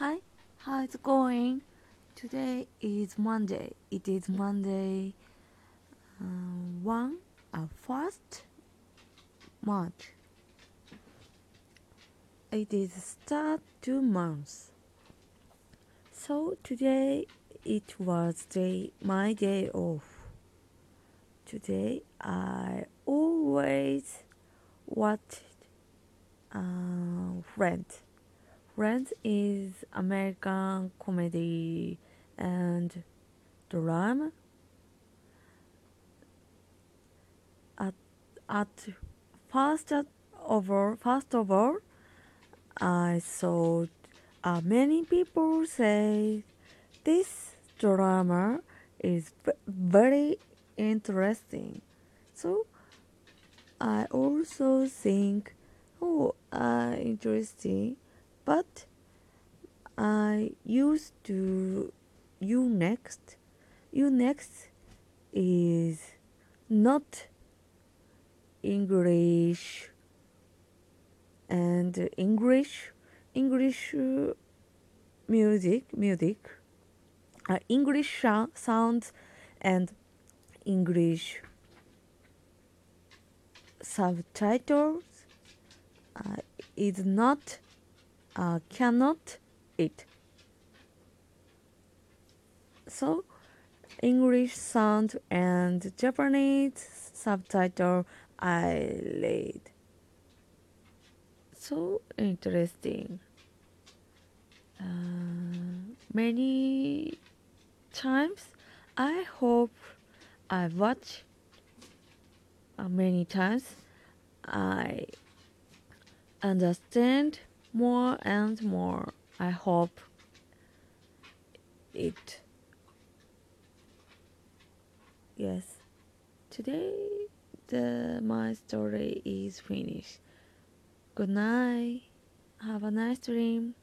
Hi, how's it going? Today is Monday. It is Monday, uh, one, uh, first March. It is start two months. So today it was day my day off. Today I always watched uh, Friends. Friends is American comedy and drama. At at first all, first of all, I saw uh, many people say this drama is very interesting. So I also think, oh, uh, interesting, but I used to U-NEXT. You next is not English and English English uh, music music uh, English sou- sounds and English subtitles uh, is not uh, cannot it so English sound and Japanese subtitle I read. So interesting. Uh, many times I hope I watch uh, many times I understand more and more. I hope it. Yes, today the my story is finished. Good night. Have a nice dream.